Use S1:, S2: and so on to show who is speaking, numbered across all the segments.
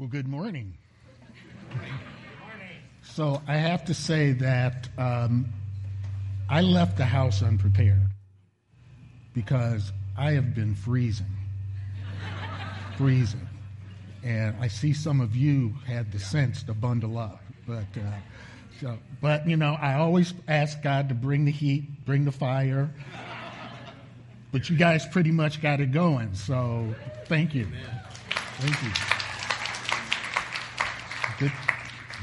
S1: Well, good morning. So I have to say that um, I left the house unprepared because I have been freezing. freezing. And I see some of you had the sense to bundle up. But, uh, so, but, you know, I always ask God to bring the heat, bring the fire. But you guys pretty much got it going. So thank you. Thank you.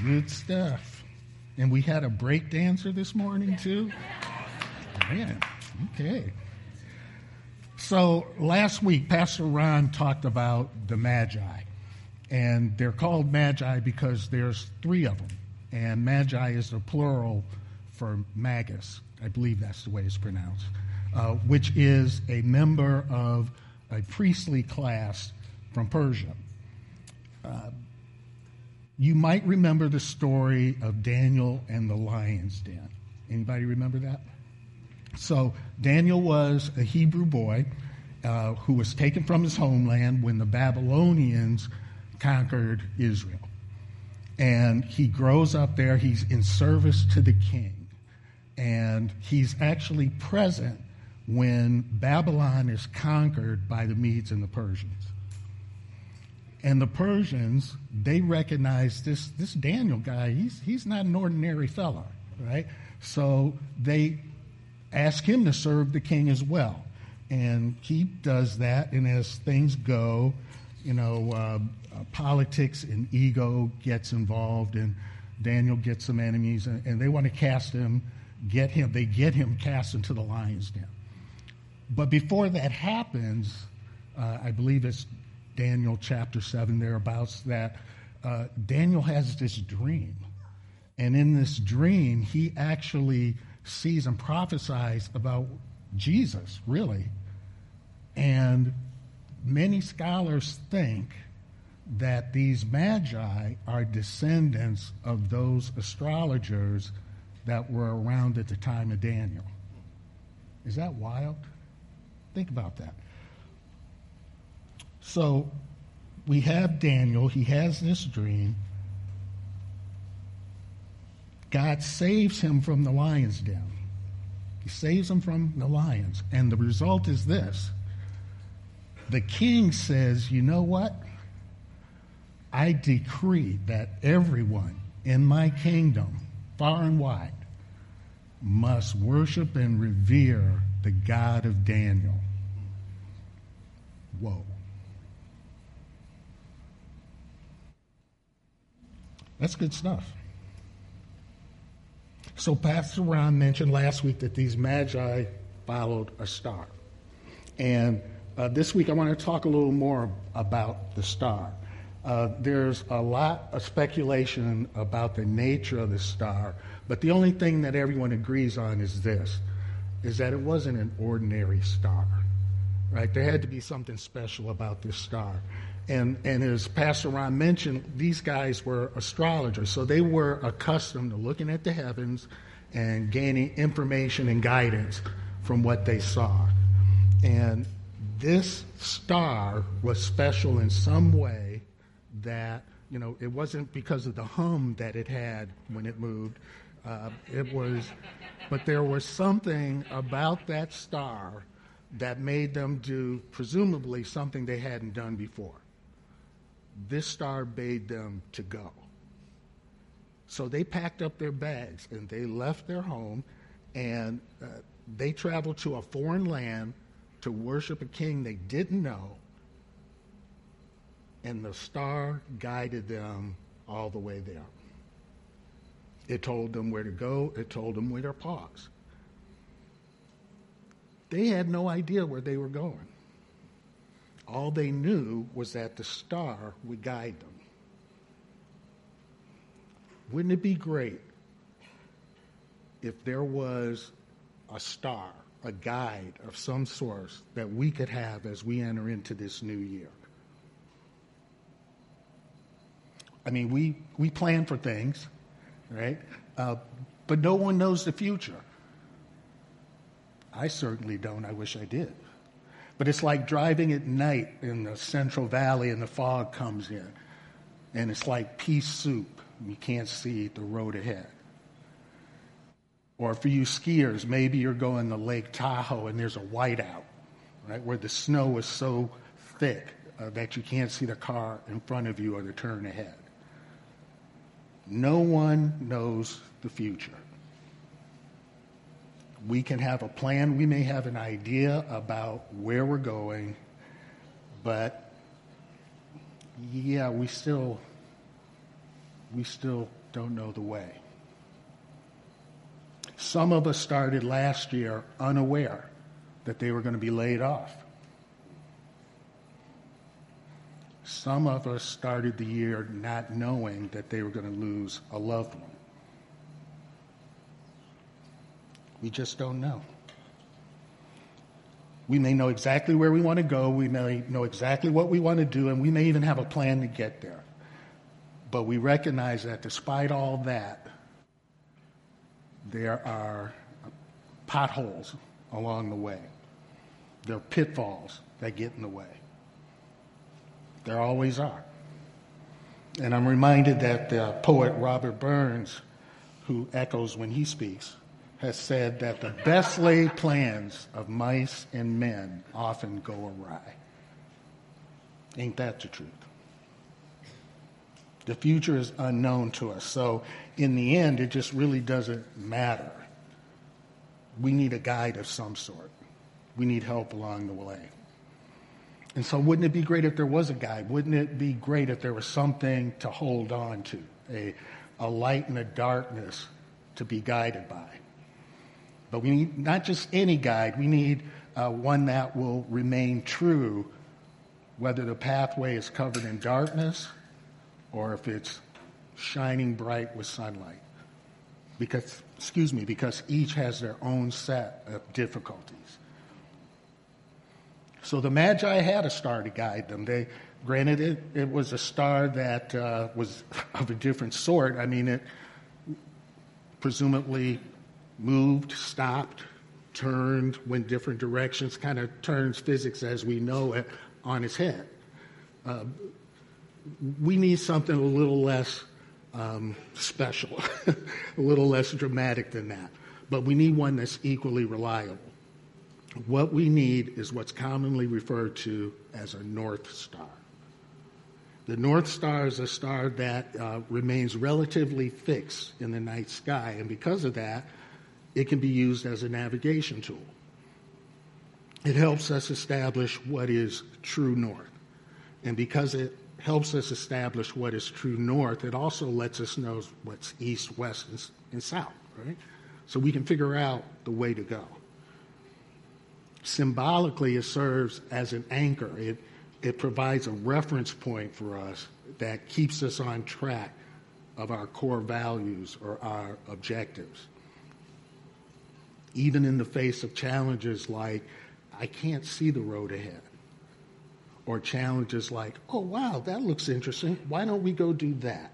S1: Good, stuff. And we had a break dancer this morning, too. Man, okay. So last week, Pastor Ron talked about the Magi. And they're called Magi because there's three of them. And Magi is the plural for Magus. I believe that's the way it's pronounced, uh, which is a member of a priestly class from Persia. Uh, you might remember the story of Daniel and the lion's den. Anybody remember that? So Daniel was a Hebrew boy uh, who was taken from his homeland when the Babylonians conquered Israel. And he grows up there. He's in service to the king. And he's actually present when Babylon is conquered by the Medes and the Persians. And the Persians, they recognize this, this Daniel guy, he's, he's not an ordinary fellow, right? So they ask him to serve the king as well. And he does that, and as things go, you know, uh, politics and ego gets involved, and Daniel gets some enemies, and, and they want to cast him, get him, they get him cast into the lion's den. But before that happens, uh, I believe it's Daniel chapter 7 thereabouts, that uh, Daniel has this dream. And in this dream, he actually sees and prophesies about Jesus, really. And many scholars think that these magi are descendants of those astrologers that were around at the time of Daniel. Is that wild? Think about that. So we have Daniel, he has this dream. God saves him from the lion's den. He saves him from the lions. And the result is this the king says, You know what? I decree that everyone in my kingdom, far and wide, must worship and revere the God of Daniel. Whoa. That's good stuff. So, Pastor Ron mentioned last week that these magi followed a star. And uh, this week I want to talk a little more about the star. Uh, there's a lot of speculation about the nature of the star, but the only thing that everyone agrees on is this is that it wasn't an ordinary star. Right? There had to be something special about this star. And, and as Pastor Ron mentioned, these guys were astrologers, so they were accustomed to looking at the heavens and gaining information and guidance from what they saw. And this star was special in some way that, you know, it wasn't because of the hum that it had when it moved. Uh, it was, but there was something about that star that made them do, presumably, something they hadn't done before this star bade them to go. So they packed up their bags and they left their home and uh, they traveled to a foreign land to worship a king they didn't know. And the star guided them all the way there. It told them where to go, it told them where to pause. They had no idea where they were going. All they knew was that the star would guide them. Wouldn't it be great if there was a star, a guide of some source that we could have as we enter into this new year? I mean, we, we plan for things, right? Uh, but no one knows the future. I certainly don't. I wish I did. But it's like driving at night in the Central Valley and the fog comes in. and it's like pea soup. You can't see the road ahead. Or for you skiers, maybe you're going to Lake Tahoe and there's a whiteout, right, where the snow is so thick uh, that you can't see the car in front of you or the turn ahead. No one knows the future. We can have a plan, we may have an idea about where we're going, but yeah, we still we still don't know the way. Some of us started last year unaware that they were going to be laid off. Some of us started the year not knowing that they were going to lose a loved one. We just don't know. We may know exactly where we want to go, we may know exactly what we want to do, and we may even have a plan to get there. But we recognize that despite all that, there are potholes along the way. There are pitfalls that get in the way. There always are. And I'm reminded that the poet Robert Burns, who echoes when he speaks, has said that the best laid plans of mice and men often go awry. Ain't that the truth? The future is unknown to us. So, in the end, it just really doesn't matter. We need a guide of some sort, we need help along the way. And so, wouldn't it be great if there was a guide? Wouldn't it be great if there was something to hold on to, a, a light in the darkness to be guided by? But we need not just any guide, we need uh, one that will remain true, whether the pathway is covered in darkness or if it's shining bright with sunlight. Because, excuse me, because each has their own set of difficulties. So the Magi had a star to guide them. They, granted, it, it was a star that uh, was of a different sort. I mean, it presumably moved, stopped, turned, went different directions, kind of turns physics as we know it on its head. Uh, we need something a little less um, special, a little less dramatic than that. But we need one that's equally reliable. What we need is what's commonly referred to as a North Star. The North Star is a star that uh, remains relatively fixed in the night sky, and because of that, it can be used as a navigation tool. It helps us establish what is true north. And because it helps us establish what is true north. It also lets us know what's east, west, and, and south, right? So we can figure out the way to go. Symbolically, it serves as an anchor. It, it provides a reference point for us that keeps us on track of our core values or our objectives. Even in the face of challenges like, I can't see the road ahead or challenges like, oh, wow, that looks interesting. Why don't we go do that?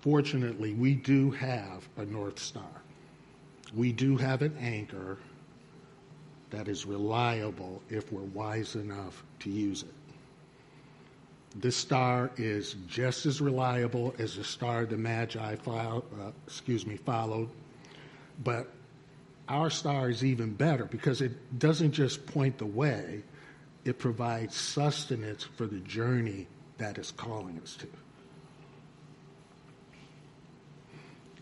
S1: Fortunately, we do have a North Star. We do have an anchor that is reliable if we're wise enough to use it. This star is just as reliable as the star the Magi uh, excuse me, followed, but our star is even better because it doesn't just point the way, it provides sustenance for the journey that is calling us to.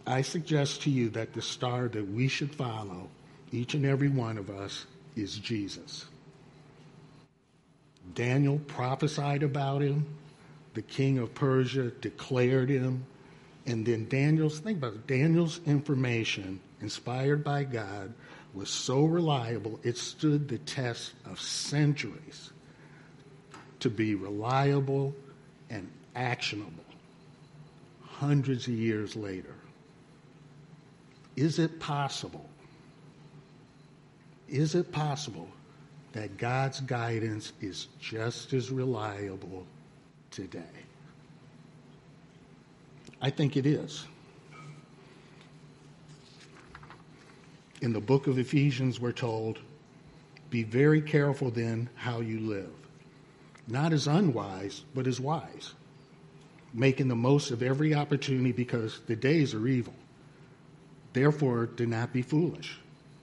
S1: I suggest to you that the star that we should follow, each and every one of us, is Jesus. Daniel prophesied about him, the king of Persia declared him, and then Daniel's, think about it, Daniel's information inspired by God, was so reliable it stood the test of centuries to be reliable and actionable hundreds of years later. Is it possible? Is it possible that God's guidance is just as reliable today? I think it is. in the book of Ephesians, we're told, Be very careful then how you live, not as unwise, but as wise, making the most of every opportunity because the days are evil. Therefore, do not be foolish,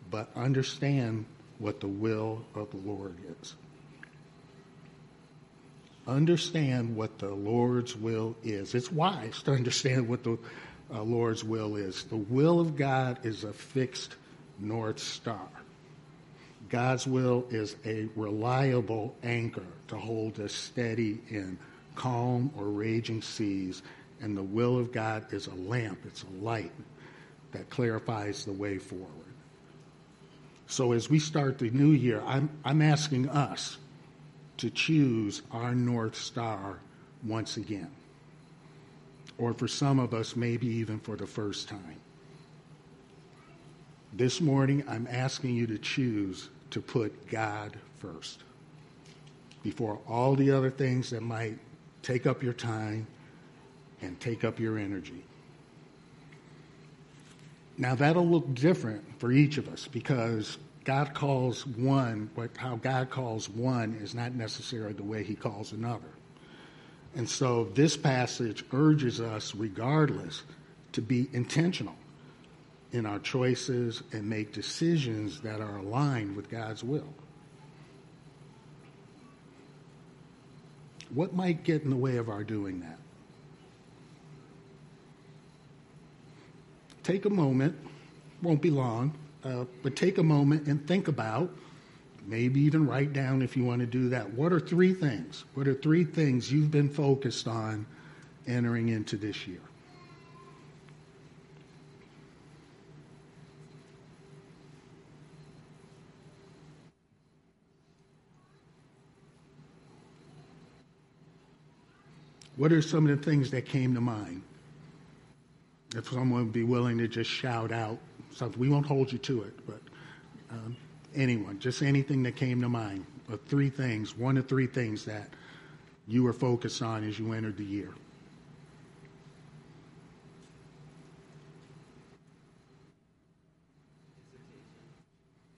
S1: but understand what the will of the Lord is. Understand what the Lord's will is. It's wise to understand what the uh, Lord's will is. The will of God is a fixed North Star. God's will is a reliable anchor to hold us steady in calm or raging seas, and the will of God is a lamp, it's a light that clarifies the way forward. So as we start the new year, I'm, I'm asking us to choose our North Star once again. Or for some of us, maybe even for the first time. This morning, I'm asking you to choose to put God first before all the other things that might take up your time and take up your energy. Now, that'll look different for each of us because God calls one, but how God calls one is not necessarily the way he calls another. And so this passage urges us, regardless, to be intentional in our choices and make decisions that are aligned with God's will. What might get in the way of our doing that? Take a moment, won't be long, uh, but take a moment and think about, maybe even write down if you want to do that. What are three things? What are three things you've been focused on entering into this year? What are some of the things that came to mind? If someone would be willing to just shout out something, we won't hold you to it, but um, anyone, just anything that came to mind. Of three things, one of three things that you were focused on as you entered the year.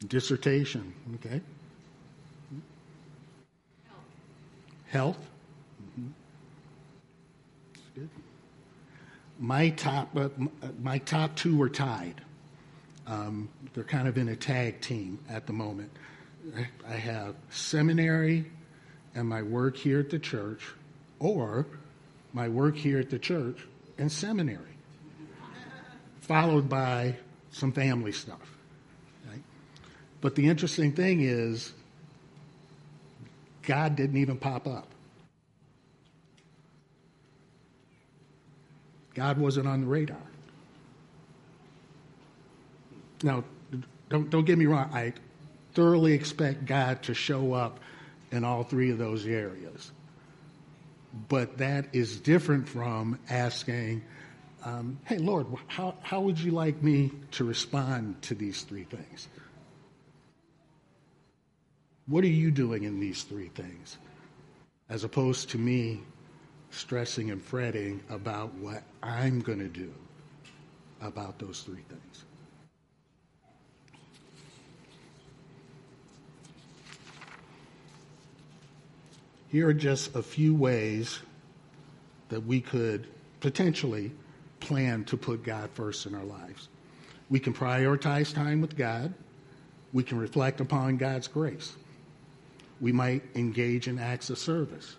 S1: Dissertation, okay. Health. Health. My top uh, my top two are tied. Um, they're kind of in a tag team at the moment. I have seminary and my work here at the church, or my work here at the church and seminary, followed by some family stuff. Right? But the interesting thing is, God didn't even pop up. God wasn't on the radar. Now, don't, don't get me wrong, I thoroughly expect God to show up in all three of those areas. But that is different from asking, um, hey, Lord, how, how would you like me to respond to these three things? What are you doing in these three things? As opposed to me stressing and fretting about what I'm going to do about those three things. Here are just a few ways that we could potentially plan to put God first in our lives. We can prioritize time with God. We can reflect upon God's grace. We might engage in acts of service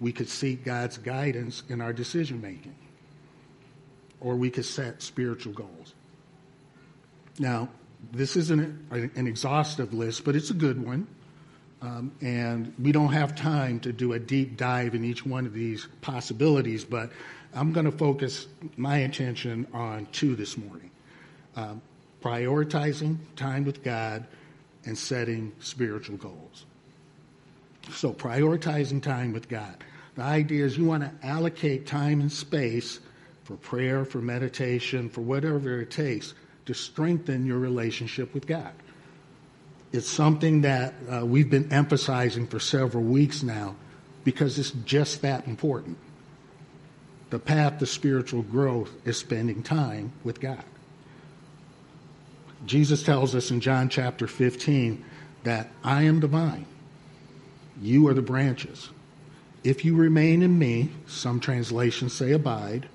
S1: we could seek God's guidance in our decision making, or we could set spiritual goals. Now, this isn't an exhaustive list, but it's a good one. Um, and we don't have time to do a deep dive in each one of these possibilities, but I'm going to focus my attention on two this morning um, prioritizing time with God and setting spiritual goals. So, prioritizing time with God. The idea is you want to allocate time and space for prayer, for meditation, for whatever it takes to strengthen your relationship with God. It's something that uh, we've been emphasizing for several weeks now because it's just that important. The path to spiritual growth is spending time with God. Jesus tells us in John chapter 15 that I am the vine You are the branches. If you remain in me, some translations say abide,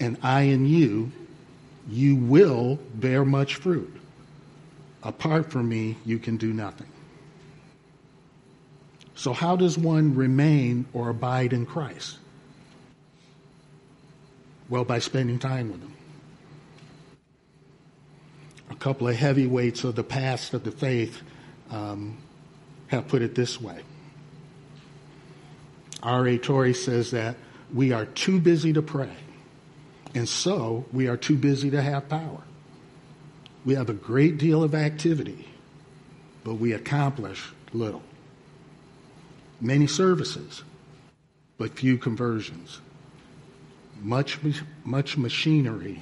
S1: and I in you, you will bear much fruit. Apart from me, you can do nothing. So, how does one remain or abide in Christ? Well, by spending time with Him. A couple of heavyweights of the past of the faith um, have put it this way. R.A. Torrey says that we are too busy to pray, and so we are too busy to have power. We have a great deal of activity, but we accomplish little. Many services, but few conversions. Much, much machinery,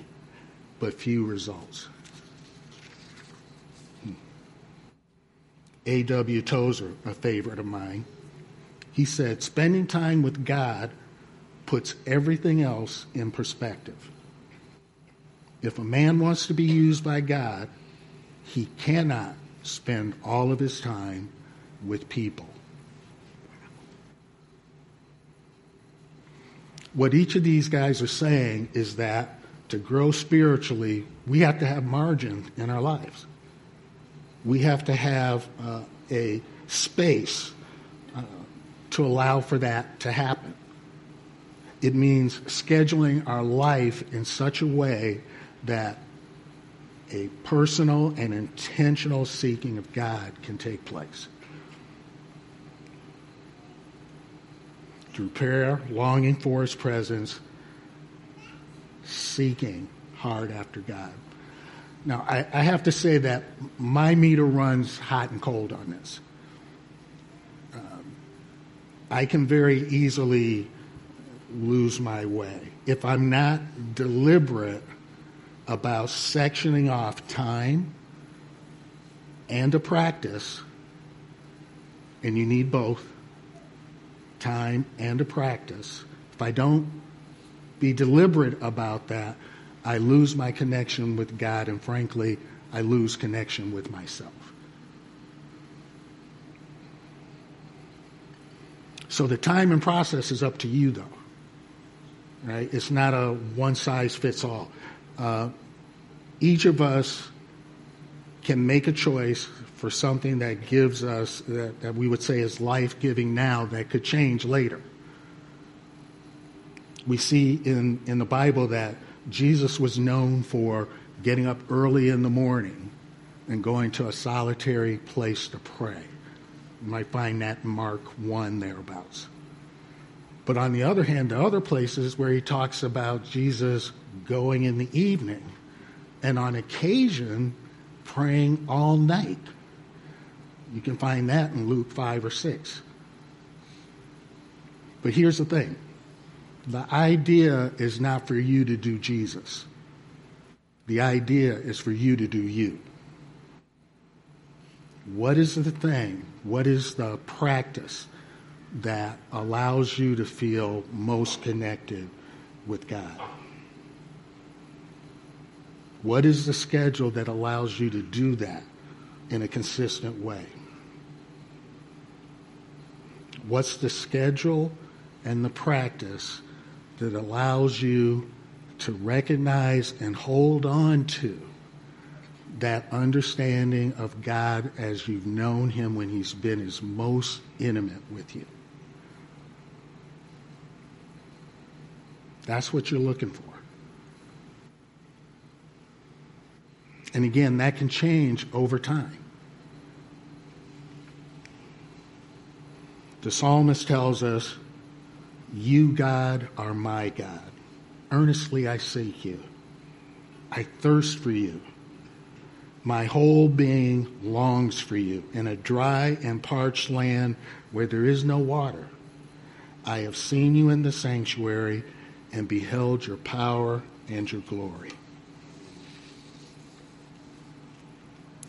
S1: but few results. A.W. Tozer, a favorite of mine, he said, spending time with God puts everything else in perspective. If a man wants to be used by God, he cannot spend all of his time with people. What each of these guys are saying is that to grow spiritually, we have to have margin in our lives we have to have uh, a space uh, to allow for that to happen. It means scheduling our life in such a way that a personal and intentional seeking of God can take place. Through prayer, longing for His presence, seeking hard after God. Now, I, I, have to say that my meter runs hot and cold on this. Um, I can very easily lose my way. If I'm not deliberate about sectioning off time and a practice, and you need both time and a practice, if I don't be deliberate about that, I lose my connection with God, and frankly, I lose connection with myself. So the time and process is up to you, though. Right? It's not a one size fits all. Uh, each of us can make a choice for something that gives us, that, that we would say is life giving now, that could change later. We see in, in the Bible that Jesus was known for getting up early in the morning and going to a solitary place to pray. You might find that in Mark 1 thereabouts. But on the other hand, the other places where he talks about Jesus going in the evening and on occasion praying all night. You can find that in Luke 5 or 6. But here's the thing the idea is not for you to do Jesus. The idea is for you to do you. What is the thing? What is the practice that allows you to feel most connected with God? What is the schedule that allows you to do that in a consistent way? What's the schedule and the practice that allows you to recognize and hold on to that understanding of God as you've known him when he's been his most intimate with you. That's what you're looking for. And again, that can change over time. The psalmist tells us you, God, are my God. Earnestly I seek you. I thirst for you. My whole being longs for you in a dry and parched land where there is no water. I have seen you in the sanctuary and beheld your power and your glory.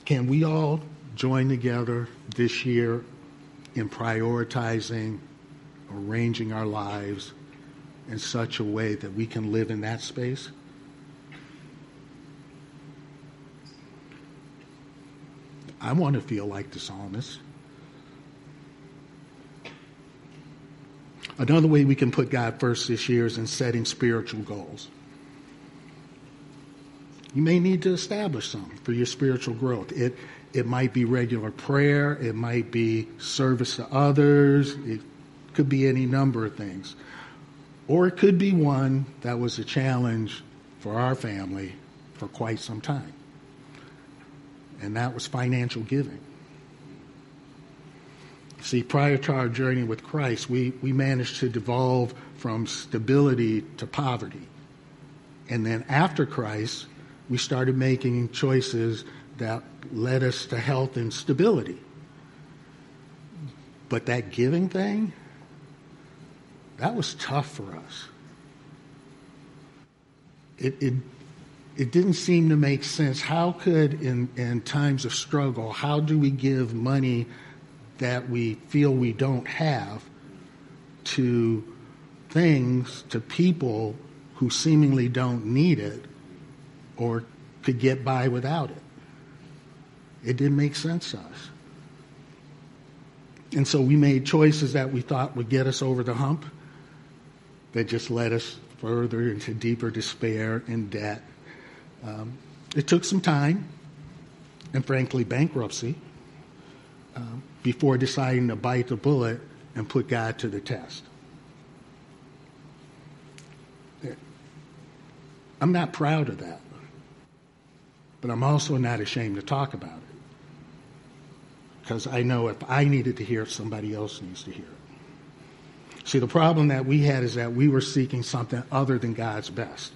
S1: Can we all join together this year in prioritizing arranging our lives in such a way that we can live in that space? I want to feel like the psalmist. Another way we can put God first this year is in setting spiritual goals. You may need to establish some for your spiritual growth. It, it might be regular prayer, it might be service to others, it could be any number of things. Or it could be one that was a challenge for our family for quite some time. And that was financial giving. See, prior to our journey with Christ, we, we managed to devolve from stability to poverty. And then after Christ, we started making choices that led us to health and stability. But that giving thing, that was tough for us. It, it, it didn't seem to make sense. How could, in, in times of struggle, how do we give money that we feel we don't have to things, to people who seemingly don't need it or could get by without it? It didn't make sense to us. And so we made choices that we thought would get us over the hump that just led us further into deeper despair and debt. Um, it took some time and, frankly, bankruptcy um, before deciding to bite the bullet and put God to the test. I'm not proud of that, but I'm also not ashamed to talk about it because I know if I needed to hear it, somebody else needs to hear it. See, the problem that we had is that we were seeking something other than God's best.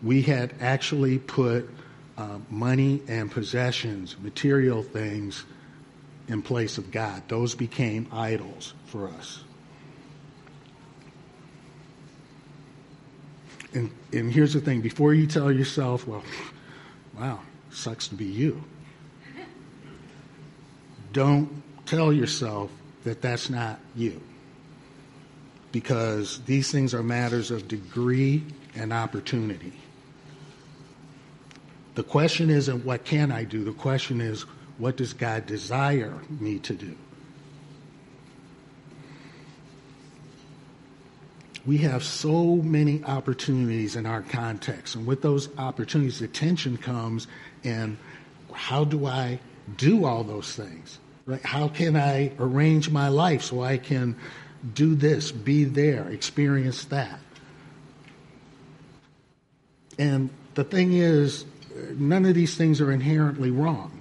S1: We had actually put uh, money and possessions, material things, in place of God. Those became idols for us. And, and here's the thing before you tell yourself, well, wow, sucks to be you, don't tell yourself that that's not you. Because these things are matters of degree and opportunity. The question isn't what can I do? The question is what does God desire me to do? We have so many opportunities in our context, and with those opportunities, the tension comes in how do I do all those things? Right? How can I arrange my life so I can do this, be there, experience that? And the thing is, none of these things are inherently wrong.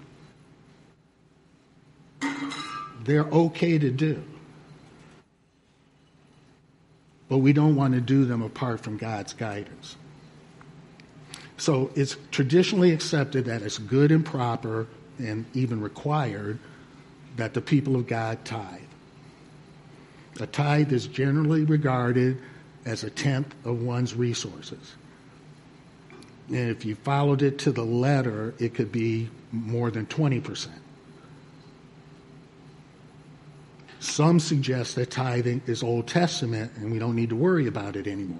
S1: they're okay to do. But we don't want to do them apart from God's guidance. So it's traditionally accepted that it's good and proper and even required that the people of God tithe. A tithe is generally regarded as a tenth of one's resources. And if you followed it to the letter, it could be more than 20%. Some suggest that tithing is Old Testament and we don't need to worry about it anymore.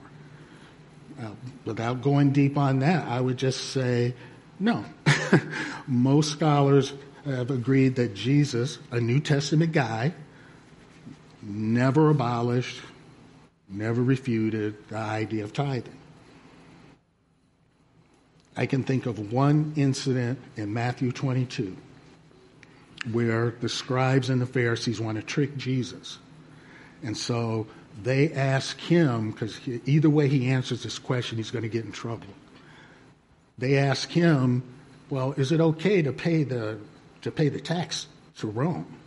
S1: Uh, without going deep on that, I would just say no. Most scholars have agreed that Jesus, a New Testament guy, never abolished, never refuted the idea of tithing. I can think of one incident in Matthew 22 where the scribes and the Pharisees want to trick Jesus. And so they ask him, because either way he answers this question, he's going to get in trouble. They ask him, well, is it okay to pay the, to pay the tax to Rome?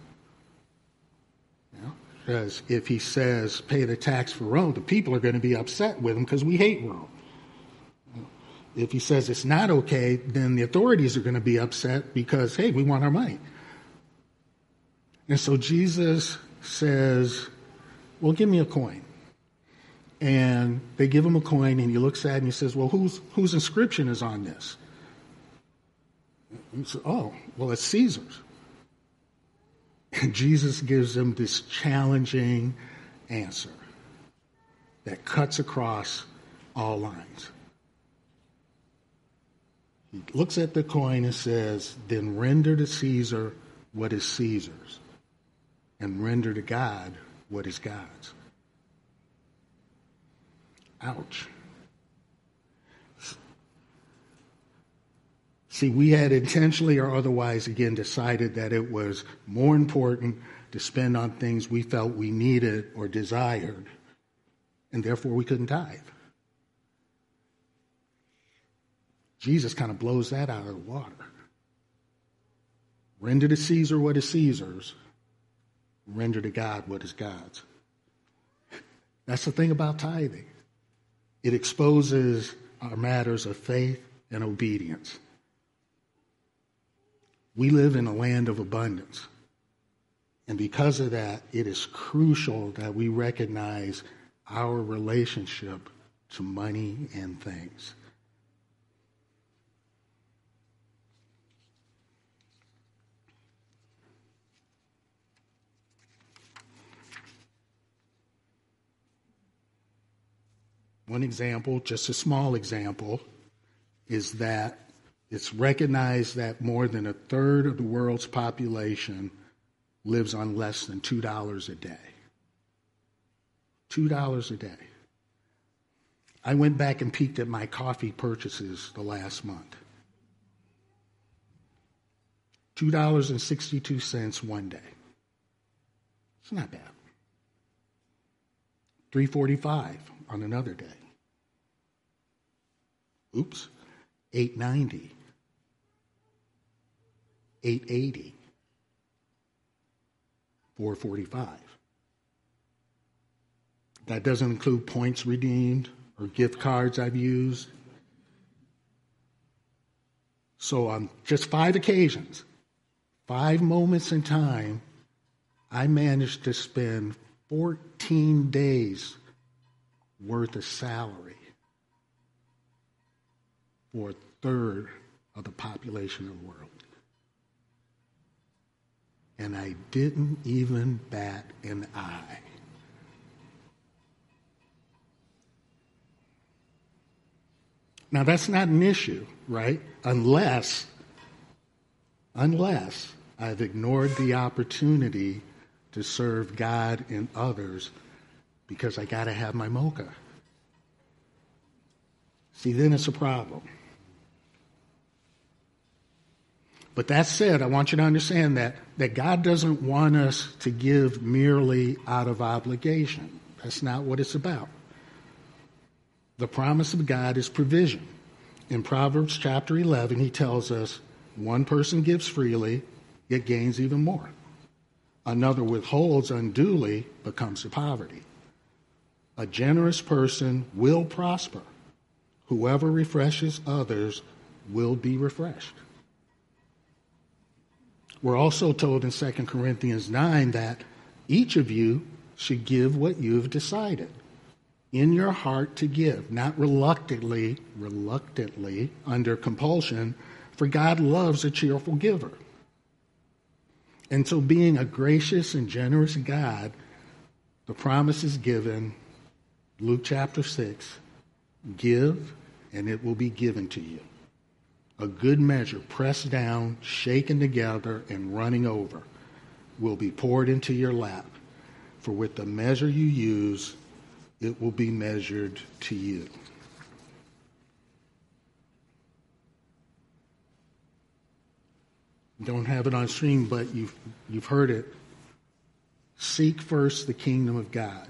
S1: Because if he says pay the tax for Rome, the people are going to be upset with him because we hate Rome. If he says it's not okay, then the authorities are going to be upset because, hey, we want our money. And so Jesus says, Well, give me a coin. And they give him a coin, and he looks at it and he says, Well, whose, whose inscription is on this? He says, Oh, well, it's Caesar's. Jesus gives them this challenging answer that cuts across all lines. He looks at the coin and says, Then render to Caesar what is Caesar's, and render to God what is God's. Ouch. See, we had intentionally or otherwise, again, decided that it was more important to spend on things we felt we needed or desired, and therefore we couldn't tithe. Jesus kind of blows that out of the water. Render to Caesar what is Caesar's, render to God what is God's. That's the thing about tithing. It exposes our matters of faith and obedience. We live in a land of abundance. And because of that, it is crucial that we recognize our relationship to money and things. One example, just a small example, is that it's recognized that more than a third of the world's population lives on less than $2 a day. $2 a day. I went back and peeked at my coffee purchases the last month. $2.62 one day. It's not bad. 345 on another day. Oops, 890. 880. 445. That doesn't include points redeemed or gift cards I've used. So on just five occasions, five moments in time, I managed to spend 14 days worth of salary for a third of the population of the world. And I didn't even bat an eye. Now that's not an issue, right? Unless, unless I've ignored the opportunity to serve God and others because I got to have my mocha. See, then it's a problem. But that said, I want you to understand that, that God doesn't want us to give merely out of obligation. That's not what it's about. The promise of God is provision. In Proverbs chapter 11, he tells us one person gives freely, yet gains even more. Another withholds unduly, becomes to poverty. A generous person will prosper. Whoever refreshes others will be refreshed. We're also told in 2 Corinthians 9 that each of you should give what you've decided in your heart to give, not reluctantly, reluctantly, under compulsion, for God loves a cheerful giver. And so, being a gracious and generous God, the promise is given, Luke chapter 6 give, and it will be given to you a good measure, pressed down, shaken together, and running over, will be poured into your lap. For with the measure you use, it will be measured to you. Don't have it on screen, but you've, you've heard it. Seek first the kingdom of God,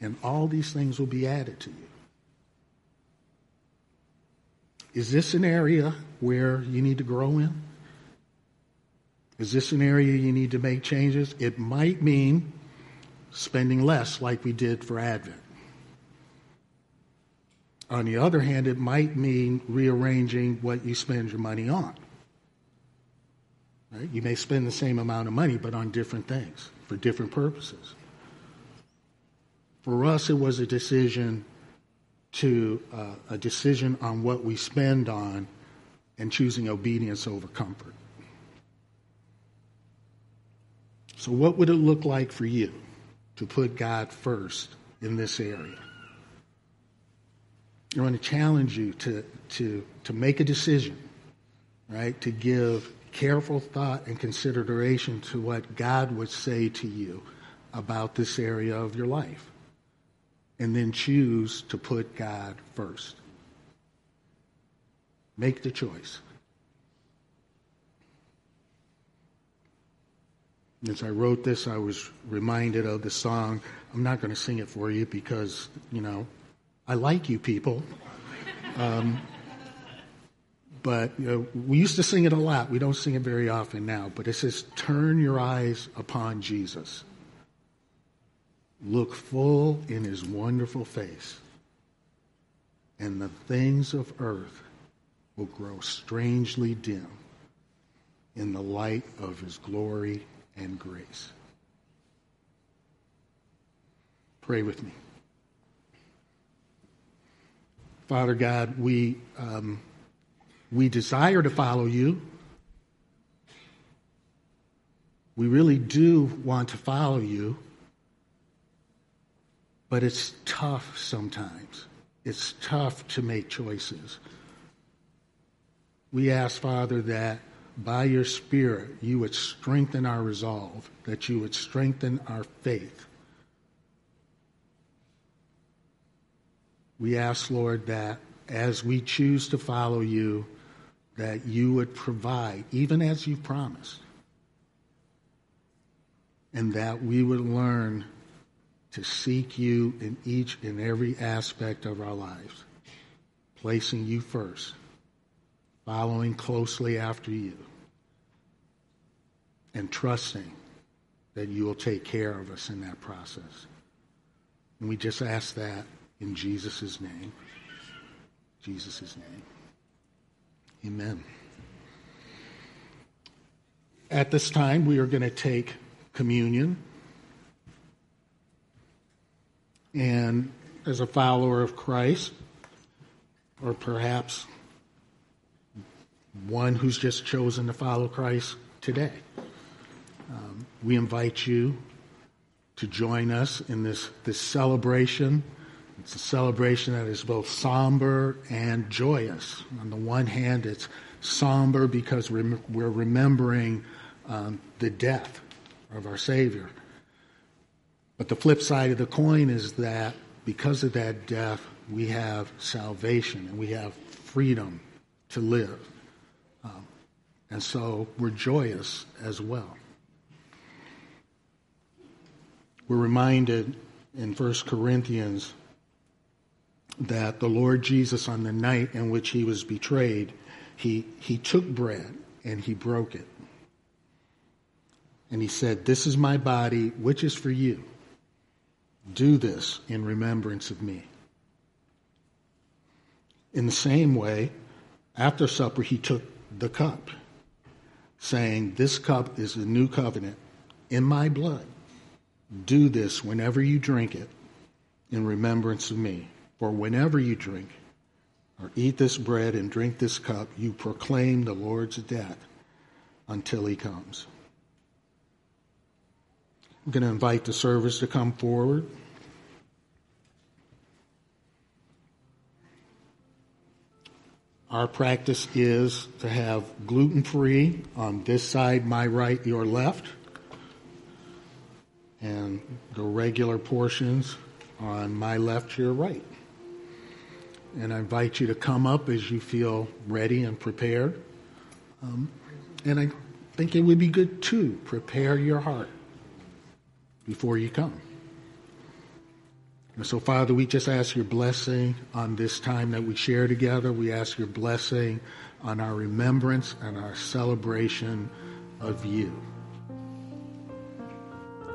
S1: and all these things will be added to you. Is this an area where you need to grow in? Is this an area you need to make changes? It might mean spending less like we did for Advent. On the other hand, it might mean rearranging what you spend your money on. Right? You may spend the same amount of money, but on different things for different purposes. For us, it was a decision to uh, a decision on what we spend on and choosing obedience over comfort. So, what would it look like for you to put God first in this area? I want to challenge you to, to, to make a decision, right? To give careful thought and consideration to what God would say to you about this area of your life and then choose to put God first. Make the choice. As I wrote this, I was reminded of the song. I'm not going to sing it for you because, you know, I like you people. Um, but you know, we used to sing it a lot. We don't sing it very often now. But it says, Turn your eyes upon Jesus. Look full in his wonderful face, and the things of earth will grow strangely dim in the light of his glory and grace. Pray with me. Father God, we, um, we desire to follow you. We really do want to follow you, but it's tough sometimes. It's tough to make choices. We ask, Father, that by your Spirit, you would strengthen our resolve, that you would strengthen our faith. We ask, Lord, that as we choose to follow you, that you would provide, even as you've promised, and that we would learn to seek you in each and every aspect of our lives, placing you first following closely after you, and trusting that you will take care of us in that process. And we just ask that in Jesus' name. Jesus' name. Amen. At this time, we are going to take communion. And as a follower of Christ, or perhaps one who's just chosen to follow Christ today. Um, we invite you to join us in this, this celebration. It's a celebration that is both somber and joyous. On the one hand, it's somber because we're, remembering um, the death of our Savior. But the flip side of the coin is that because of that death, we have salvation and we have freedom to live. Um, and so we're joyous as well. We're reminded in 1 Corinthians that the Lord Jesus, on the night in which he was betrayed, he, he took bread and he broke it. And he said, This is my body, which is for you. Do this in remembrance of me. In the same way, after supper, he took the cup, saying, This cup is the new covenant in my blood. Do this whenever you drink it in remembrance of me. For whenever you drink or eat this bread and drink this cup, you proclaim the Lord's death until he comes. I'm going to invite the servers to come forward. Our practice is to have gluten free on this side, my right, your left, and the regular portions on my left, your right. And I invite you to come up as you feel ready and prepared. Um, and I think it would be good to prepare your heart before you come. And so, Father, we just ask your blessing on this time that we share together. We ask your blessing on our remembrance and our celebration of you.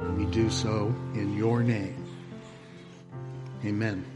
S1: And we do so in your name. Amen.